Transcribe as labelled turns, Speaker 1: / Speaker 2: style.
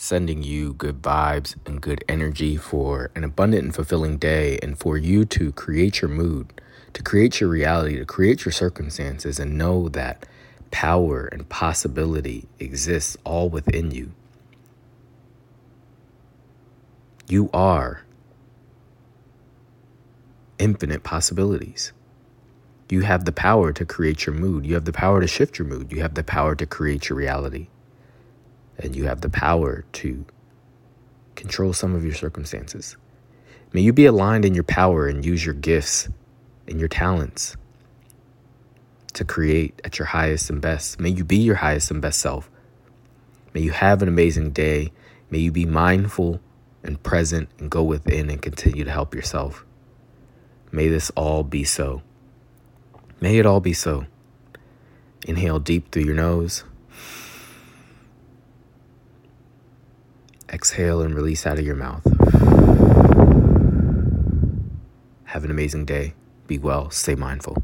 Speaker 1: sending you good vibes and good energy for an abundant and fulfilling day and for you to create your mood, to create your reality, to create your circumstances, and know that power and possibility exists all within you. You are infinite possibilities. You have the power to create your mood. You have the power to shift your mood. You have the power to create your reality. And you have the power to control some of your circumstances. May you be aligned in your power and use your gifts and your talents to create at your highest and best. May you be your highest and best self. May you have an amazing day. May you be mindful and present and go within and continue to help yourself. May this all be so. May it all be so. Inhale deep through your nose. Exhale and release out of your mouth. Have an amazing day. Be well. Stay mindful.